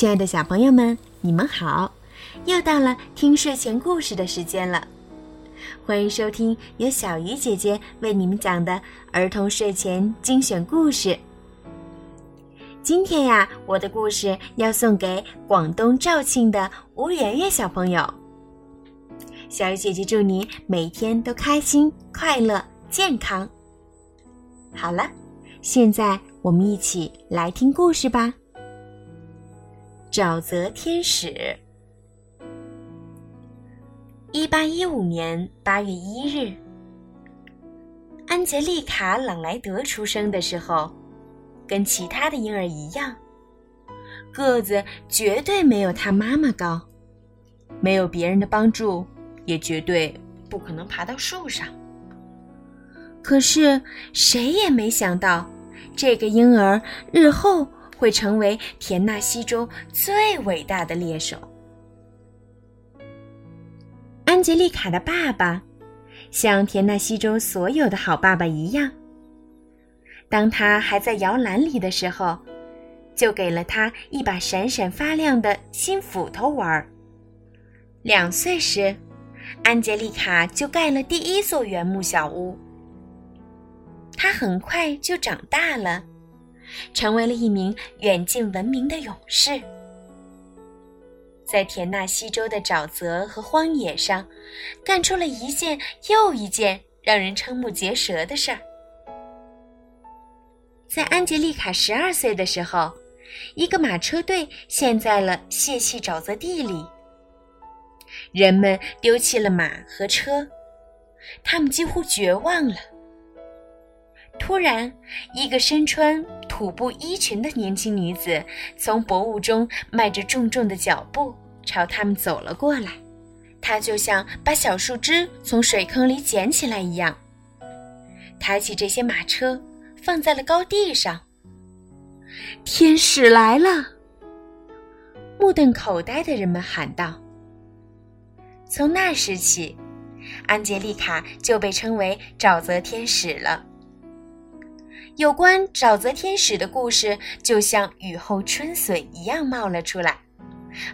亲爱的小朋友们，你们好！又到了听睡前故事的时间了，欢迎收听由小鱼姐姐为你们讲的儿童睡前精选故事。今天呀，我的故事要送给广东肇庆的吴圆圆小朋友。小鱼姐姐祝你每天都开心、快乐、健康。好了，现在我们一起来听故事吧。沼泽天使。一八一五年八月一日，安杰丽卡·朗莱德出生的时候，跟其他的婴儿一样，个子绝对没有他妈妈高，没有别人的帮助，也绝对不可能爬到树上。可是谁也没想到，这个婴儿日后。会成为田纳西州最伟大的猎手。安吉丽卡的爸爸，像田纳西州所有的好爸爸一样，当他还在摇篮里的时候，就给了他一把闪闪发亮的新斧头玩儿。两岁时，安杰丽卡就盖了第一座原木小屋。他很快就长大了。成为了一名远近闻名的勇士，在田纳西州的沼泽和荒野上，干出了一件又一件让人瞠目结舌的事儿。在安杰丽卡十二岁的时候，一个马车队陷在了泄气沼泽地里，人们丢弃了马和车，他们几乎绝望了。突然，一个身穿土布衣裙的年轻女子从薄雾中迈着重重的脚步朝他们走了过来。她就像把小树枝从水坑里捡起来一样，抬起这些马车放在了高地上。天使来了！目瞪口呆的人们喊道。从那时起，安杰丽卡就被称为沼泽天使了。有关沼泽天使的故事，就像雨后春笋一样冒了出来，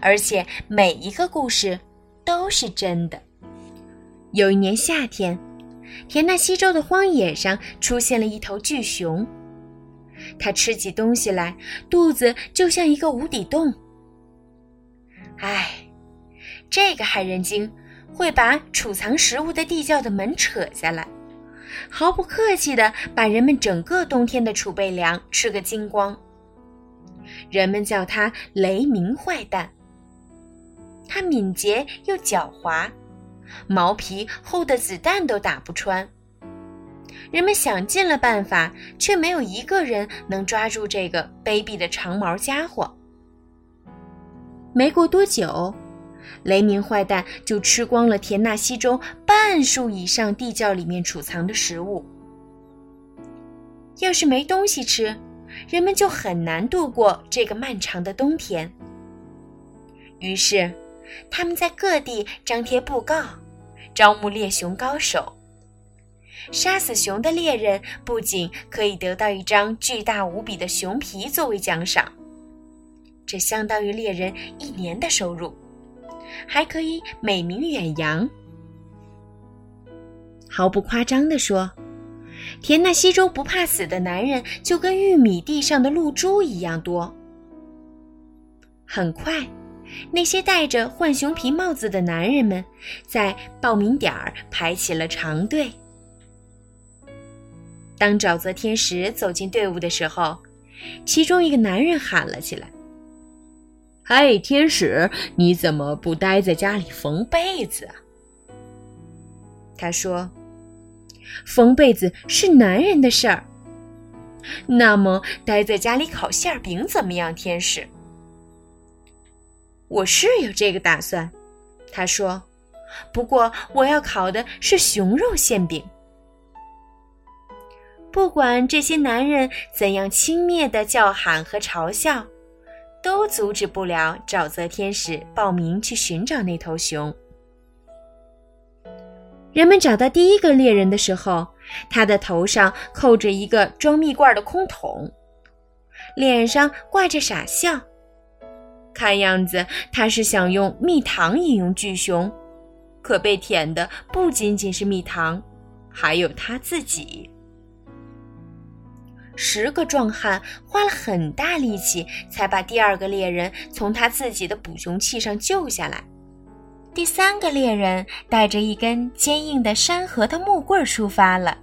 而且每一个故事都是真的。有一年夏天，田纳西州的荒野上出现了一头巨熊，它吃起东西来，肚子就像一个无底洞。唉，这个害人精会把储藏食物的地窖的门扯下来。毫不客气地把人们整个冬天的储备粮吃个精光。人们叫他“雷鸣坏蛋”。他敏捷又狡猾，毛皮厚的子弹都打不穿。人们想尽了办法，却没有一个人能抓住这个卑鄙的长毛家伙。没过多久。雷鸣坏蛋就吃光了田纳西州半数以上地窖里面储藏的食物。要是没东西吃，人们就很难度过这个漫长的冬天。于是，他们在各地张贴布告，招募猎熊高手。杀死熊的猎人不仅可以得到一张巨大无比的熊皮作为奖赏，这相当于猎人一年的收入。还可以美名远扬。毫不夸张地说，田纳西州不怕死的男人就跟玉米地上的露珠一样多。很快，那些戴着浣熊皮帽子的男人们在报名点儿排起了长队。当沼泽天使走进队伍的时候，其中一个男人喊了起来。嗨，天使，你怎么不待在家里缝被子啊？他说：“缝被子是男人的事儿。”那么，待在家里烤馅饼怎么样，天使？我是有这个打算，他说。不过，我要烤的是熊肉馅饼。不管这些男人怎样轻蔑的叫喊和嘲笑。都阻止不了沼泽天使报名去寻找那头熊。人们找到第一个猎人的时候，他的头上扣着一个装蜜罐的空桶，脸上挂着傻笑。看样子他是想用蜜糖引诱巨熊，可被舔的不仅仅是蜜糖，还有他自己。十个壮汉花了很大力气，才把第二个猎人从他自己的捕熊器上救下来。第三个猎人带着一根坚硬的山核桃木棍出发了，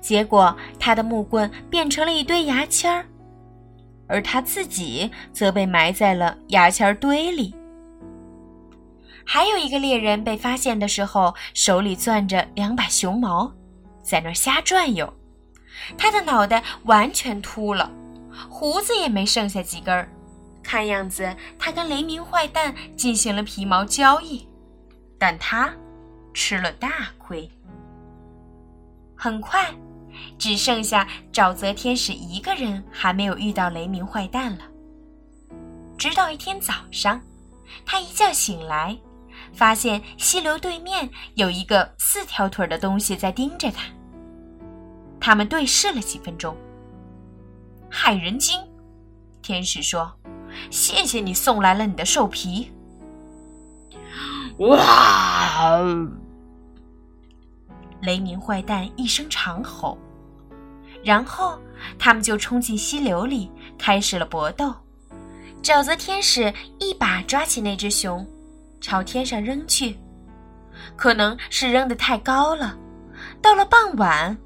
结果他的木棍变成了一堆牙签儿。而他自己则被埋在了牙签堆里。还有一个猎人被发现的时候，手里攥着两把熊毛，在那儿瞎转悠。他的脑袋完全秃了，胡子也没剩下几根儿。看样子，他跟雷鸣坏蛋进行了皮毛交易，但他吃了大亏。很快。只剩下沼泽天使一个人还没有遇到雷鸣坏蛋了。直到一天早上，他一觉醒来，发现溪流对面有一个四条腿的东西在盯着他。他们对视了几分钟。害人精，天使说：“谢谢你送来了你的兽皮。”哇！雷鸣坏蛋一声长吼，然后他们就冲进溪流里，开始了搏斗。沼泽天使一把抓起那只熊，朝天上扔去，可能是扔得太高了。到了傍晚，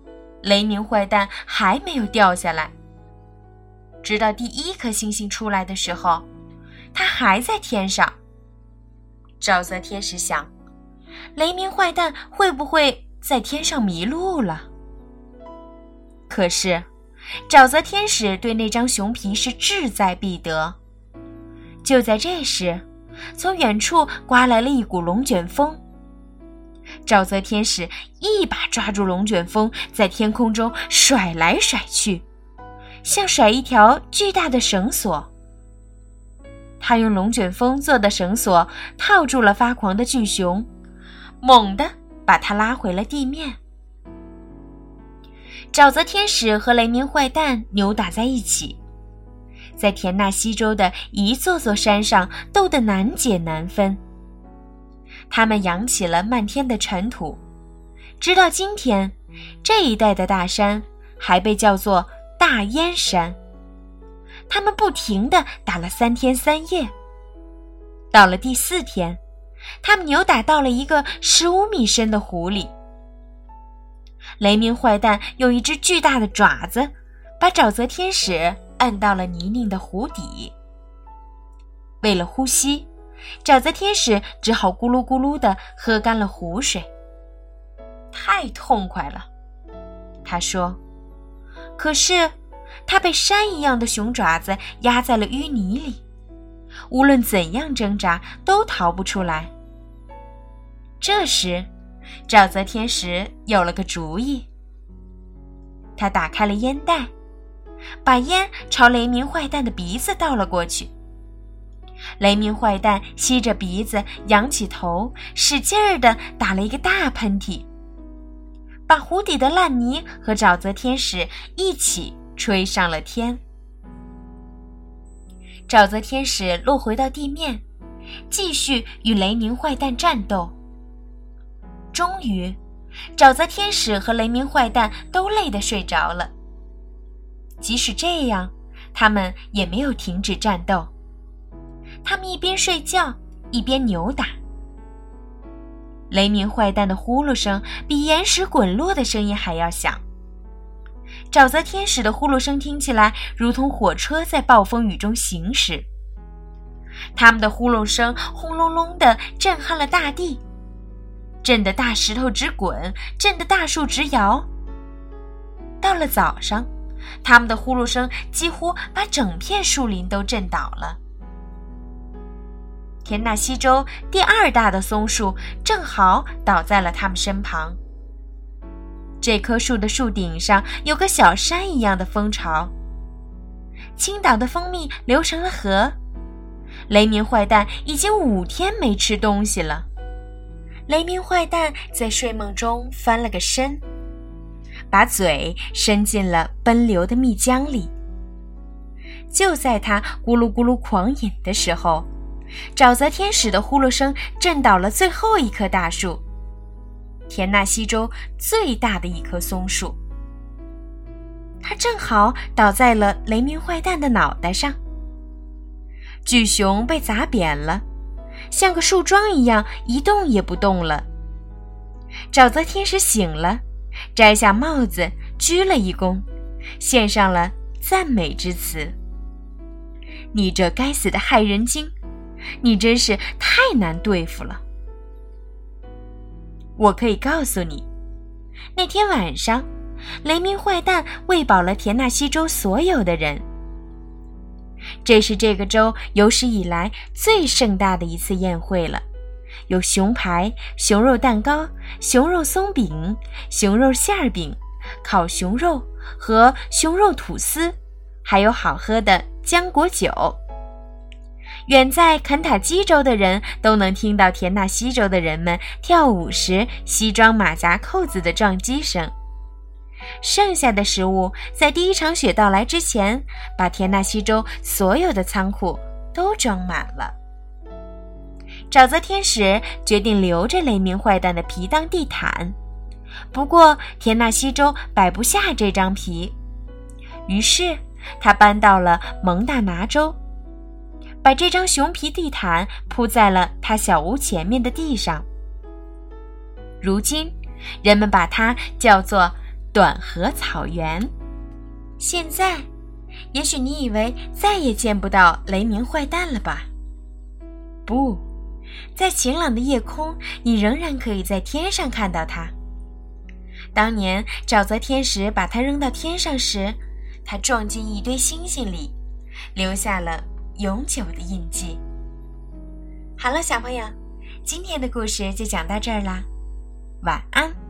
雷鸣坏蛋还没有掉下来。直到第一颗星星出来的时候，它还在天上。沼泽天使想，雷鸣坏蛋会不会？在天上迷路了。可是，沼泽天使对那张熊皮是志在必得。就在这时，从远处刮来了一股龙卷风。沼泽天使一把抓住龙卷风，在天空中甩来甩去，像甩一条巨大的绳索。他用龙卷风做的绳索套住了发狂的巨熊，猛地。把他拉回了地面。沼泽天使和雷鸣坏蛋扭打在一起，在田纳西州的一座座山上斗得难解难分。他们扬起了漫天的尘土，直到今天，这一带的大山还被叫做大烟山。他们不停地打了三天三夜，到了第四天。他们扭打到了一个十五米深的湖里。雷鸣坏蛋用一只巨大的爪子，把沼泽天使摁到了泥泞的湖底。为了呼吸，沼泽天使只好咕噜咕噜地喝干了湖水。太痛快了，他说。可是，他被山一样的熊爪子压在了淤泥里。无论怎样挣扎，都逃不出来。这时，沼泽天使有了个主意。他打开了烟袋，把烟朝雷鸣坏蛋的鼻子倒了过去。雷鸣坏蛋吸着鼻子，仰起头，使劲儿的打了一个大喷嚏，把湖底的烂泥和沼泽天使一起吹上了天。沼泽天使落回到地面，继续与雷鸣坏蛋战斗。终于，沼泽天使和雷鸣坏蛋都累得睡着了。即使这样，他们也没有停止战斗。他们一边睡觉，一边扭打。雷鸣坏蛋的呼噜声比岩石滚落的声音还要响。沼泽天使的呼噜声听起来如同火车在暴风雨中行驶。他们的呼噜声轰隆隆地震撼了大地，震得大石头直滚，震得大树直摇。到了早上，他们的呼噜声几乎把整片树林都震倒了。田纳西州第二大的松树正好倒在了他们身旁。这棵树的树顶上有个小山一样的蜂巢。青岛的蜂蜜流成了河。雷鸣坏蛋已经五天没吃东西了。雷鸣坏蛋在睡梦中翻了个身，把嘴伸进了奔流的蜜浆里。就在他咕噜咕噜狂饮的时候，沼泽天使的呼噜声震倒了最后一棵大树——田纳西州最大的一棵松树。它正好倒在了雷鸣坏蛋的脑袋上。巨熊被砸扁了，像个树桩一样一动也不动了。沼泽天使醒了，摘下帽子，鞠了一躬，献上了赞美之词。你这该死的害人精，你真是太难对付了。我可以告诉你，那天晚上，雷鸣坏蛋喂饱了田纳西州所有的人。这是这个州有史以来最盛大的一次宴会了，有熊排、熊肉蛋糕、熊肉松饼、熊肉馅饼、烤熊肉和熊肉吐司，还有好喝的浆果酒。远在肯塔基州的人都能听到田纳西州的人们跳舞时西装马甲扣子的撞击声。剩下的食物在第一场雪到来之前，把田纳西州所有的仓库都装满了。沼泽天使决定留着雷鸣坏蛋的皮当地毯，不过田纳西州摆不下这张皮，于是他搬到了蒙大拿州，把这张熊皮地毯铺在了他小屋前面的地上。如今，人们把它叫做。短河草原。现在，也许你以为再也见不到雷鸣坏蛋了吧？不，在晴朗的夜空，你仍然可以在天上看到它。当年沼泽天使把它扔到天上时，它撞进一堆星星里，留下了永久的印记。好了，小朋友，今天的故事就讲到这儿啦，晚安。